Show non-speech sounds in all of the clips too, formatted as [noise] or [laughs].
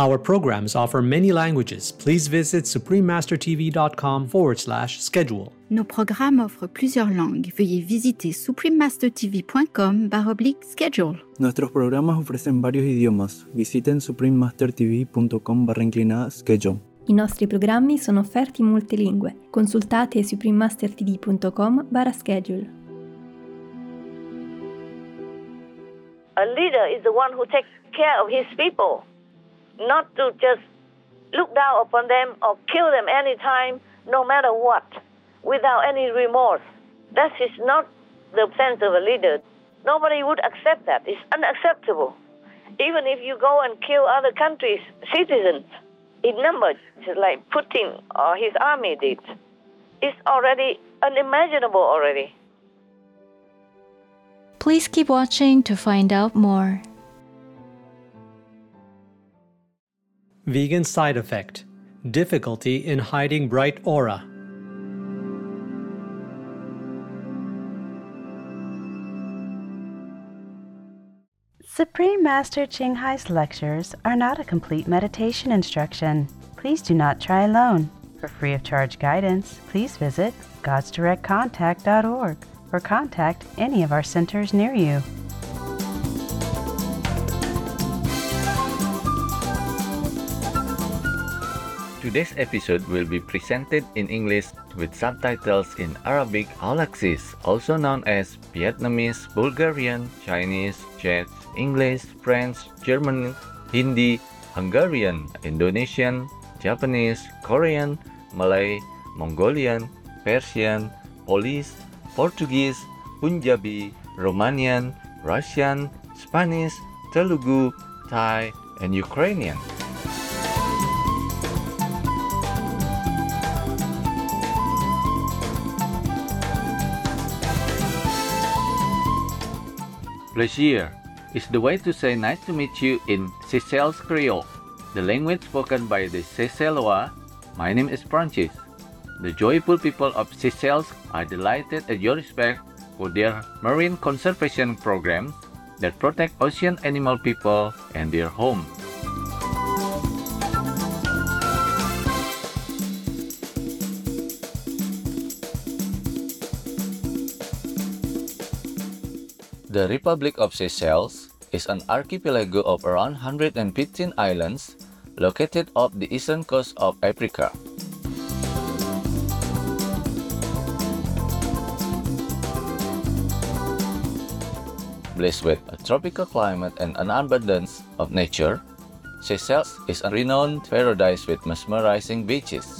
Our programs offer many languages. Please visit suprememastertv.com forward slash schedule. Nos programmes offrent plusieurs langues. Veuillez visiter suprememastertv.com baroblique schedule. Nuestros programas ofrecen varios idiomas. Visiten suprememastertv.com barra inclinada schedule. I nostri programmi sono offerti in molte lingue. Consultate suprememastertv.com barra schedule. A leader is the one who takes care of his people, not to just look down upon them or kill them anytime, no matter what, without any remorse. That is not the sense of a leader. Nobody would accept that. It's unacceptable. Even if you go and kill other countries' citizens in numbers, just like Putin or his army did, it's already unimaginable already. Please keep watching to find out more. Vegan side effect difficulty in hiding bright aura. Supreme Master Ching Hai's lectures are not a complete meditation instruction. Please do not try alone. For free of charge guidance, please visit godsdirectcontact.org or contact any of our centers near you. Today's episode will be presented in English with subtitles in Arabic Aulacese, also known as Vietnamese, Bulgarian, Chinese, Czech, English, French, German, Hindi, Hungarian, Indonesian, Japanese, Korean, Malay, Mongolian, Persian, Polish, Portuguese, Punjabi, Romanian, Russian, Spanish, Telugu, Thai, and Ukrainian. Plaisir is the way to say nice to meet you in Seychelles Creole, the language spoken by the Seychellois. My name is Francis. The joyful people of Seychelles are delighted at your respect for their marine conservation programs that protect ocean animal people and their home. The Republic of Seychelles is an archipelago of around 115 islands located off the eastern coast of Africa. Blessed with a tropical climate and an abundance of nature, Seychelles is a renowned paradise with mesmerizing beaches.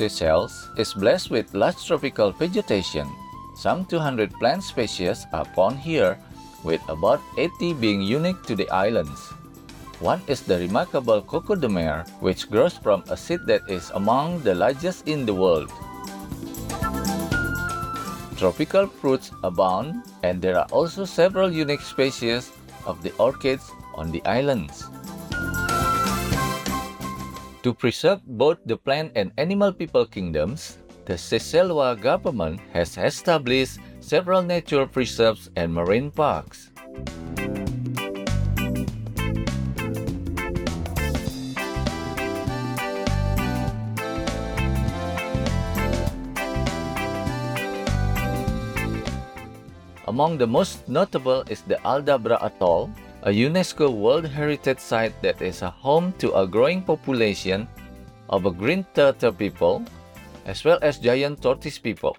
Seychelles is blessed with large tropical vegetation. Some 200 plant species are found here, with about 80 being unique to the islands. One is the remarkable Coco de Mer, which grows from a seed that is among the largest in the world. Tropical fruits abound, and there are also several unique species of the orchids on the islands. To preserve both the plant and animal people kingdoms, the Seychellois government has established several nature preserves and marine parks. Among the most notable is the Aldabra Atoll, a UNESCO World Heritage Site that is a home to a growing population of a green turtle people as well as giant tortoise people.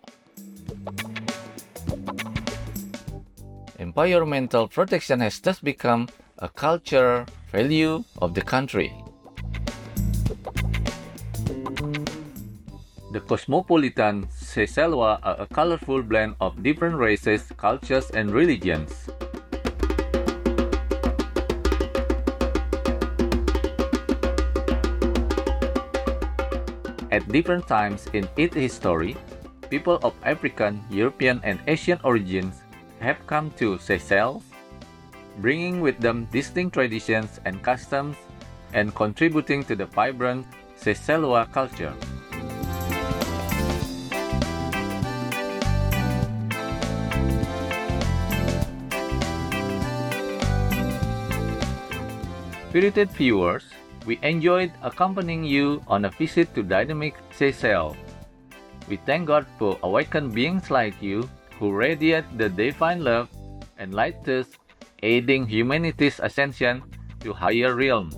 Environmental protection has thus become a cultural value of the country. The cosmopolitan Seychellois are a colorful blend of different races, cultures, and religions. At different times in its history, people of African, European, and Asian origins have come to Seychelles, bringing with them distinct traditions and customs and contributing to the vibrant Seychellois culture. Spirited viewers, we enjoyed accompanying you on a visit to dynamic Seychelles. We thank God for awakened beings like you who radiate the divine love and light us, aiding humanity's ascension to higher realms.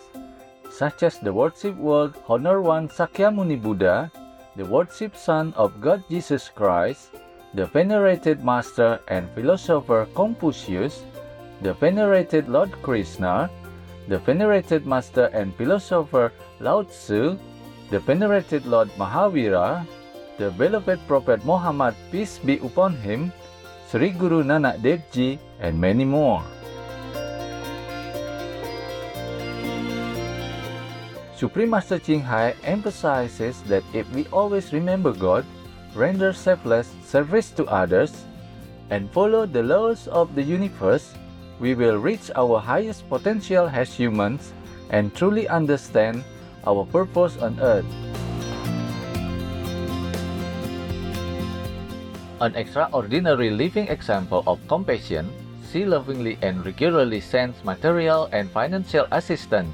such as the worship world honor one Sakyamuni Buddha, the worship Son of God Jesus Christ, the venerated Master and philosopher Confucius, the venerated Lord Krishna, the venerated Master and philosopher Lao Tzu, the venerated Lord Mahavira, the beloved Prophet Muhammad, peace be upon him, Sri Guru Nanak Dev Ji, and many more. Supreme Master Ching Hai emphasizes that if we always remember God, render selfless service to others, and follow the laws of the universe, we will reach our highest potential as humans and truly understand our purpose on earth. An extraordinary living example of compassion, she lovingly and regularly sends material and financial assistance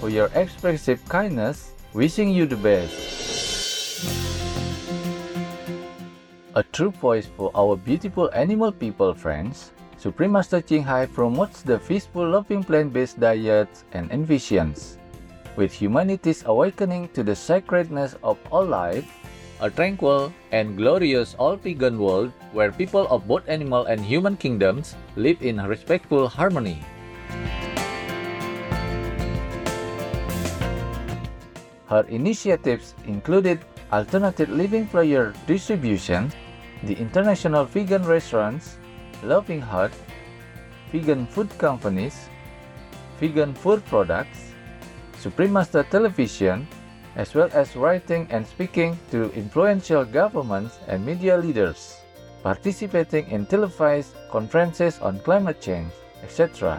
for your expressive kindness, wishing you the best. A true voice for our beautiful animal people friends, Supreme Master Ching Hai promotes the peaceful loving plant-based diet and envisions. With humanity's awakening to the sacredness of all life, a tranquil and glorious all-vegan world where people of both animal and human kingdoms live in respectful harmony. Her initiatives included alternative living flyer distribution, the International Vegan Restaurants, Loving Heart, vegan food companies, vegan food products, Supreme Master Television, as well as writing and speaking to influential governments and media leaders, participating in televised conferences on climate change, etc.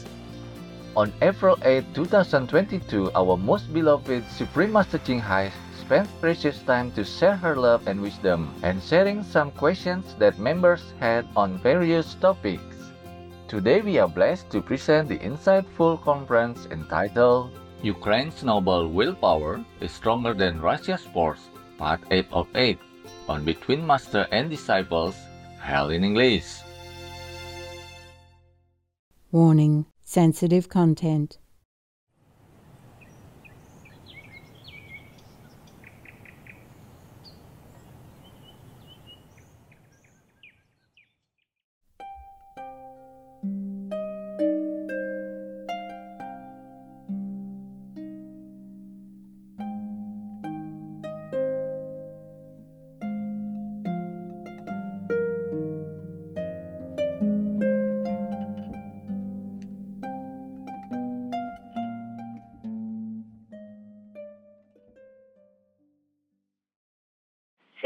On April 8, 2022, our most beloved Supreme Master Ching Hai spent precious time to share her love and wisdom and sharing some questions that members had on various topics. Today we are blessed to present the insightful conference entitled Ukraine's Noble Willpower is Stronger Than Russia's Force, Part 8 of 8, on Between Master and Disciples, held in English. Warning sensitive content.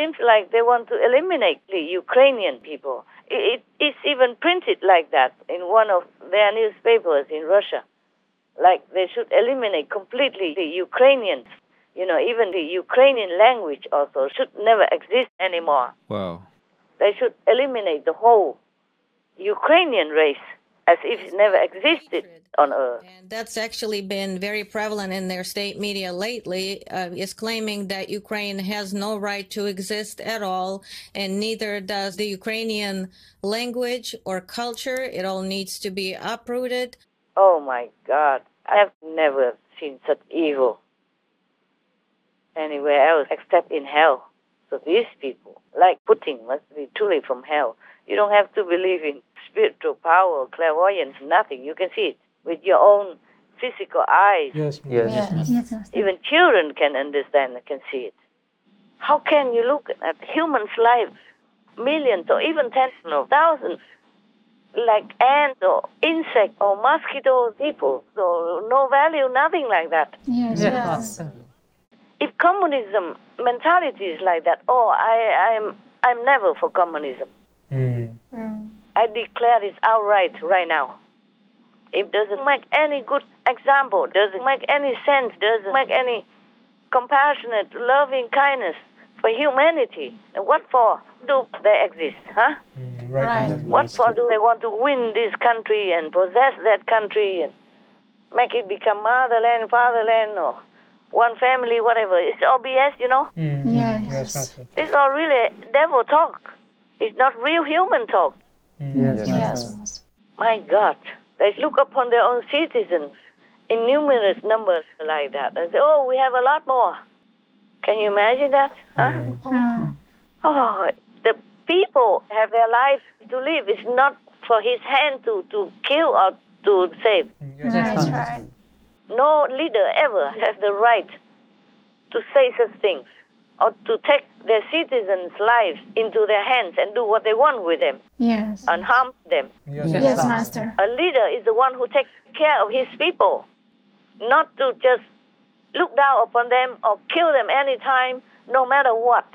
Seems like they want to eliminate the Ukrainian people. It, it, it's even printed like that in one of their newspapers in Russia. Like they should eliminate completely the Ukrainians. You know, even the Ukrainian language also should never exist anymore. Wow. They should eliminate the whole Ukrainian race as if it never existed on Earth. And that's actually been very prevalent in their state media lately, uh, is claiming that Ukraine has no right to exist at all, and neither does the Ukrainian language or culture. It all needs to be uprooted. Oh my God, I have never seen such evil anywhere else except in hell. So these people, like Putin, must be truly from hell. You don't have to believe in spiritual power, clairvoyance, nothing. You can see it with your own physical eyes. Yes, yes. yes. yes. Even children can understand, can see it. How can you look at humans' lives, millions or even tens of thousands, like ants or insects or mosquitoes, people, so no value, nothing like that. Yes, yes. If communism mentality is like that, oh, I, I'm, I'm never for communism. Mm. I declare it outright right now. It doesn't make any good example, doesn't make any sense, doesn't make any compassionate, loving kindness for humanity. And what for do they exist, huh? Mm, right. right. What for do they want to win this country and possess that country and make it become motherland, fatherland, or one family, whatever? It's all BS, you know? Mm. Yes. yes it's all really devil talk. It's not real human talk. Yes. yes. My God, They look upon their own citizens in numerous numbers like that and say, oh, we have a lot more. Can you imagine that? Huh? Oh, the people have their lives to live. It's not for his hand to, to kill or to save. That's right. No leader ever has the right to say such things or to take their citizens' lives into their hands and do what they want with them Yes. and harm them. Yes, Yes, Master. A leader is the one who takes care of his people, not to just look down upon them or kill them anytime, no matter what,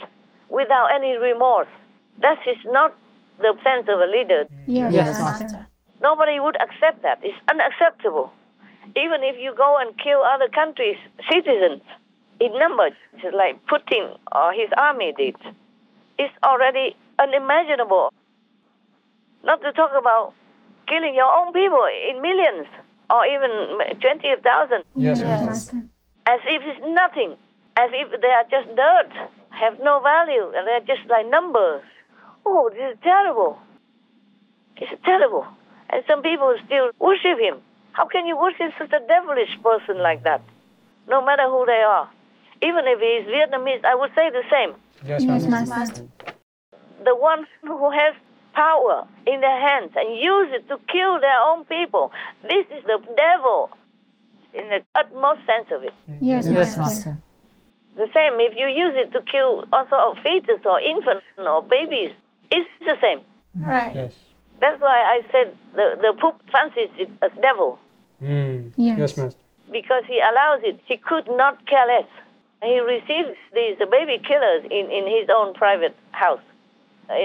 without any remorse. That is not the sense of a leader. Yes, Yes, Master. Nobody would accept that. It's unacceptable. Even if you go and kill other countries' citizens in numbers, just like Putin or his army did, it's already unimaginable. Not to talk about killing your own people in millions or even 20,000. Yes, Master. As if it's nothing. As if they are just dirt, have no value, and they're just like numbers. Oh, this is terrible. It's terrible. And some people still worship him. How can you worship such a devilish person like that? No matter who they are. Even if he is Vietnamese, I would say the same. Yes, Master. The one who has power in their hands and use it to kill their own people. This is the devil in the utmost sense of it. Yes, Master. The same if you use it to kill also fetus or infants or babies. It's the same. Right. Yes. That's why I said the, the Pope Francis is a devil Mm. Yes. Yes, Master. because he allows it. He could not care less. He receives these baby killers in, in his own private house,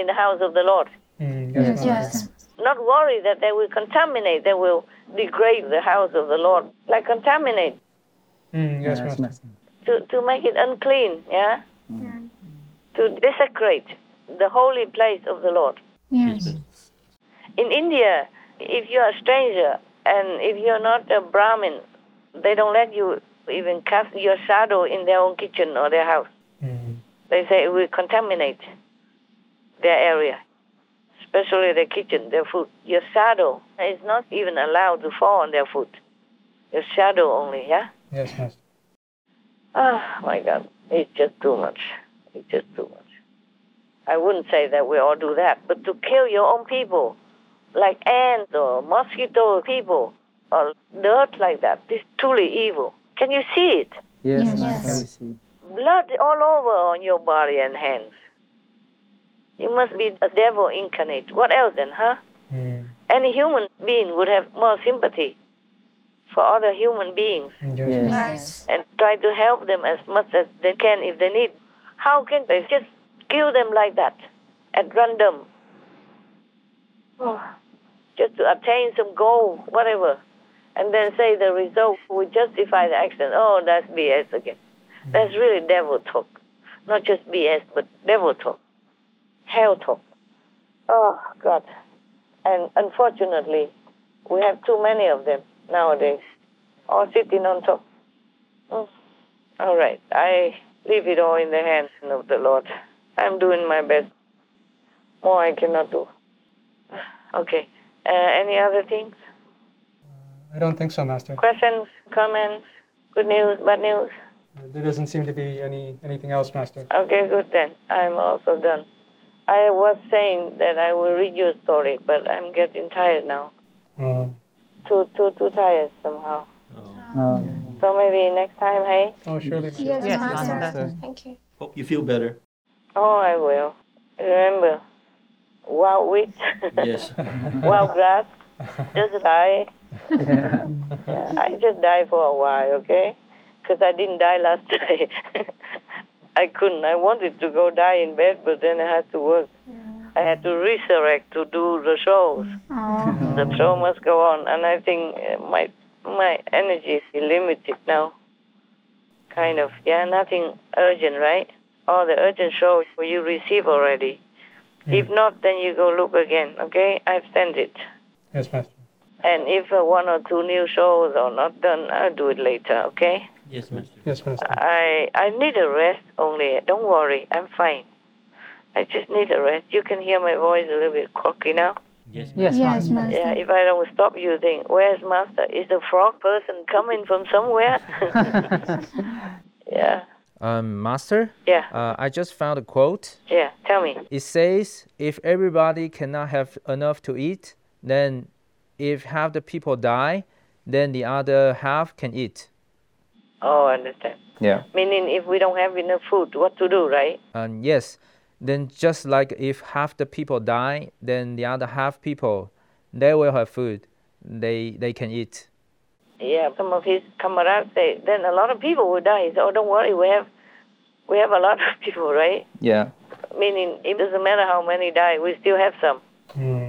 in the house of the Lord. Mm. Yes, Master. Not worry that they will contaminate, they will degrade the house of the Lord, like contaminate Mm. Yes, Yes, Master. Master. to, to make it unclean, yeah? To desecrate the holy place of the Lord. Yes. In India, if you're a stranger and if you're not a Brahmin, they don't let you even cast your shadow in their own kitchen or their house. Mm. They say it will contaminate their area, especially their kitchen, their food. Your shadow is not even allowed to fall on their food. Your shadow only, yeah? Yes, Master. Oh my God, it's just too much. It's just too much. I wouldn't say that we all do that, but to kill your own people, like ants or mosquito people, or dirt like that, that, is truly evil. Can you see it? Yes, Yes. Master. I see. Blood all over on your body and hands. You must be a devil incarnate. What else then, huh? Mm. Any human being would have more sympathy for other human beings Yes. Yes. Yes. and try to help them as much as they can if they need. How can they just kill them like that at random? Oh, just to attain some goal, whatever, and then say the result will justify the action. Oh, that's BS again. That's really devil talk. Not just BS, but devil talk. Hell talk. Oh, God. And unfortunately, we have too many of them nowadays, all sitting on top. Mm. All right. I leave it all in the hands of the Lord. I'm doing my best. More I cannot do. [sighs] Okay. Uh, any other things? I don't think so, Master. Questions, comments, good news, bad news? There doesn't seem to be any anything else, Master. Okay, good then. I'm also done. I was saying that I will read you a story, but I'm getting tired now. Uh, Too, too, too tired somehow. Uh, So maybe next time, hey? oh, surely, Master. Yes, Yes, Master. Master. Thank you. Hope you feel better. Oh, I will. Remember, wild wheat, Yes. [laughs] wild grass, just die. Yeah, [laughs] I just die for a while, okay? Because I didn't die last [laughs] night. I couldn't. I wanted to go die in bed, but then I had to work. I had to resurrect to do the shows. Oh. The show must go on, and I think uh, my my energy is limited now. Kind of, yeah. Nothing urgent, right? All the urgent shows you receive already. If not, then you go look again. Okay, I've sent it. Yes, Master. And if uh, one or two new shows are not done, I'll do it later. Okay? Yes, Master. Yes, Master. I I need a rest only. Don't worry, I'm fine. I just need a rest. You can hear my voice a little bit croaky now. Yes, Yes, Master. Master. Yeah, if I don't stop you, think, where's Master? Is the frog person coming from somewhere? [laughs] yeah, Um, Master? Yeah. Uh, I just found a quote. yeah, tell me. It says, if everybody cannot have enough to eat, then if half the people die, then the other half can eat. Oh, I understand. Yeah. Meaning, if we don't have enough food, what to do, right? And yes, then just like if half the people die, then the other half people, they will have food. They they can eat. Yeah, some of his comrades say, then a lot of people will die. So don't worry, we have, we have a lot of [laughs] people, right? Yeah. Meaning, it doesn't matter how many die, we still have some. Hmm.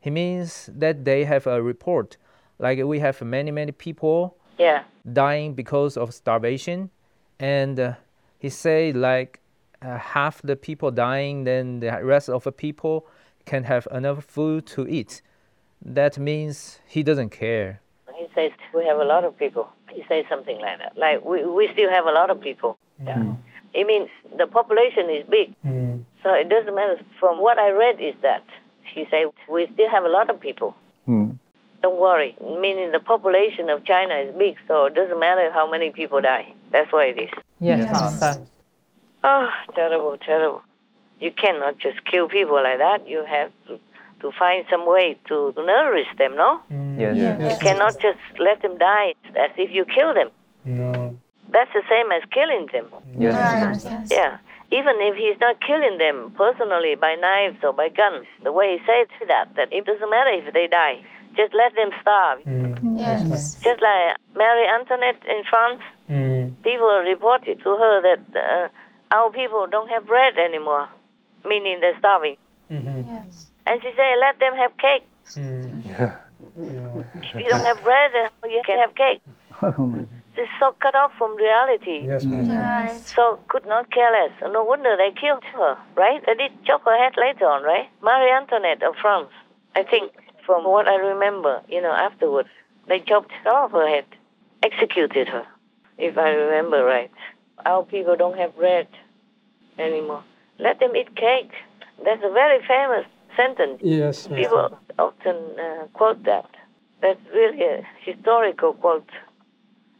He means that they have a report, like we have many many people Yeah. dying because of starvation, and uh, he say like uh, half the people dying, then the rest of the people can have enough food to eat. That means he doesn't care. He says we have a lot of people. He says something like that. Like we, we still have a lot of people. Yeah. It means the population is big. So it doesn't matter. From what I read is that he said we still have a lot of people. Hmm. Don't worry. Meaning the population of China is big, so it doesn't matter how many people die. That's what it is. Yes, Master. Oh, ah, terrible, terrible. You cannot just kill people like that. You have to, to find some way to, to nourish them, no? Mm. Yes. You cannot just let them die as if you kill them. No. That's the same as killing them. Yes. Yeah. Even if he's not killing them personally by knives or by guns, the way he said that, that it doesn't matter if they die. Just let them starve. Mm. Yes. Just like Marie Antoinette in France, mm. people reported to her that uh, our people don't have bread anymore, meaning they're starving. Mm-hmm. Yes. And she said, let them have cake. Mm. Yeah. If you don't have bread, you can have cake. [laughs] Oh They're so cut off from reality. Yes, Master. So could not care less. No wonder they killed her, right? They did chop her head later on, right? Marie Antoinette of France. I think from what I remember, you know, afterwards, they chopped off her head, executed her, if I remember right. Our people don't have bread anymore. Let them eat cake. That's a very famous sentence. Yes, Master. People often uh, quote that. That's really a historical quote.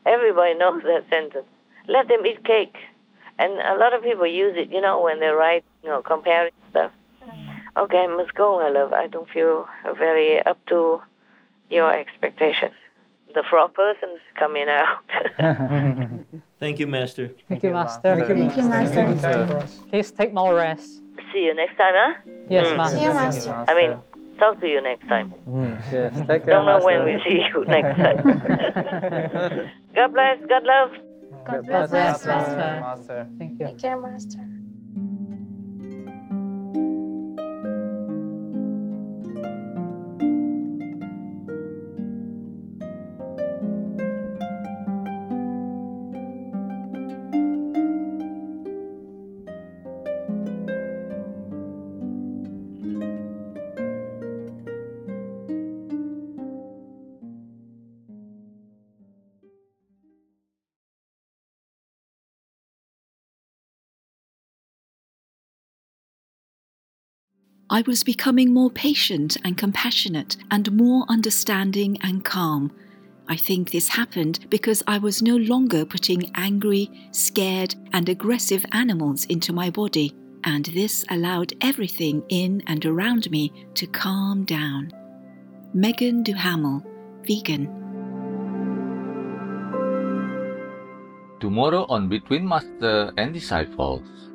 Everybody knows [laughs] that sentence. Let them eat cake. And a lot of people use it, you know, when they write, you know, comparing stuff. Okay, I must go, my love. I don't feel very up to your expectations. The frog person's coming out. Thank you, Master. Thank you, Master. Thank you, Thank you, Master. Master. Thank you for us. Please take more rest. See you next time, huh? Yes, Mm. Master. See you, Master. I mean, talk to you next time. Yes. Take care, Don't know when we see you next time. [laughs] God bless. God love. God bless, bless, Master. Master. Thank you. Take care, Master. I was becoming more patient and compassionate and more understanding and calm. I think this happened because I was no longer putting angry, scared, and aggressive animals into my body, and this allowed everything in and around me to calm down. Meagan Duhamel, vegan. Tomorrow on Between Master and Disciples.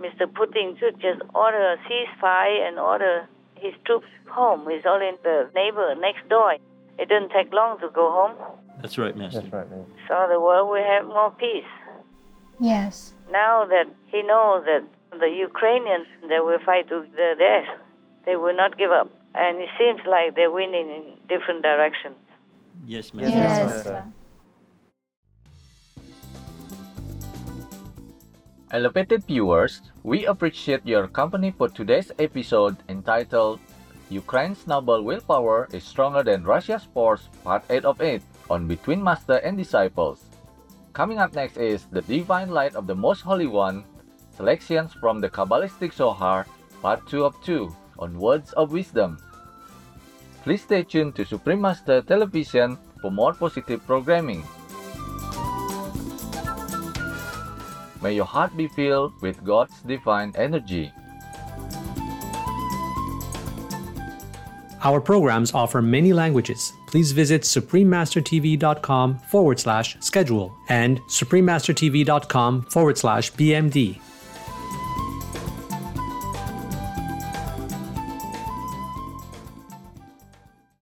Mr. Putin should just order a ceasefire and order his troops home. He's only in the neighbor next door. It doesn't take long to go home. That's right, Master. That's right. So the world will have more peace. Yes. Now that he knows that the Ukrainians, they will fight to the death. They will not give up. And it seems like they're winning in different directions. Yes, Master. Yes. Elevated viewers, we appreciate your company for today's episode entitled Ukraine's Noble Willpower is Stronger Than Russia's Force, Part 8 of 8 on Between Master and Disciples. Coming up next is The Divine Light of the Most Holy One, selections from the Kabbalistic Zohar, Part 2 of 2 on words of wisdom. Please stay tuned to Supreme Master Television for more positive programming. May your heart be filled with God's divine energy. Our programs offer many languages. Please visit suprememastertv.com forward slash schedule and suprememastertv.com forward slash BMD.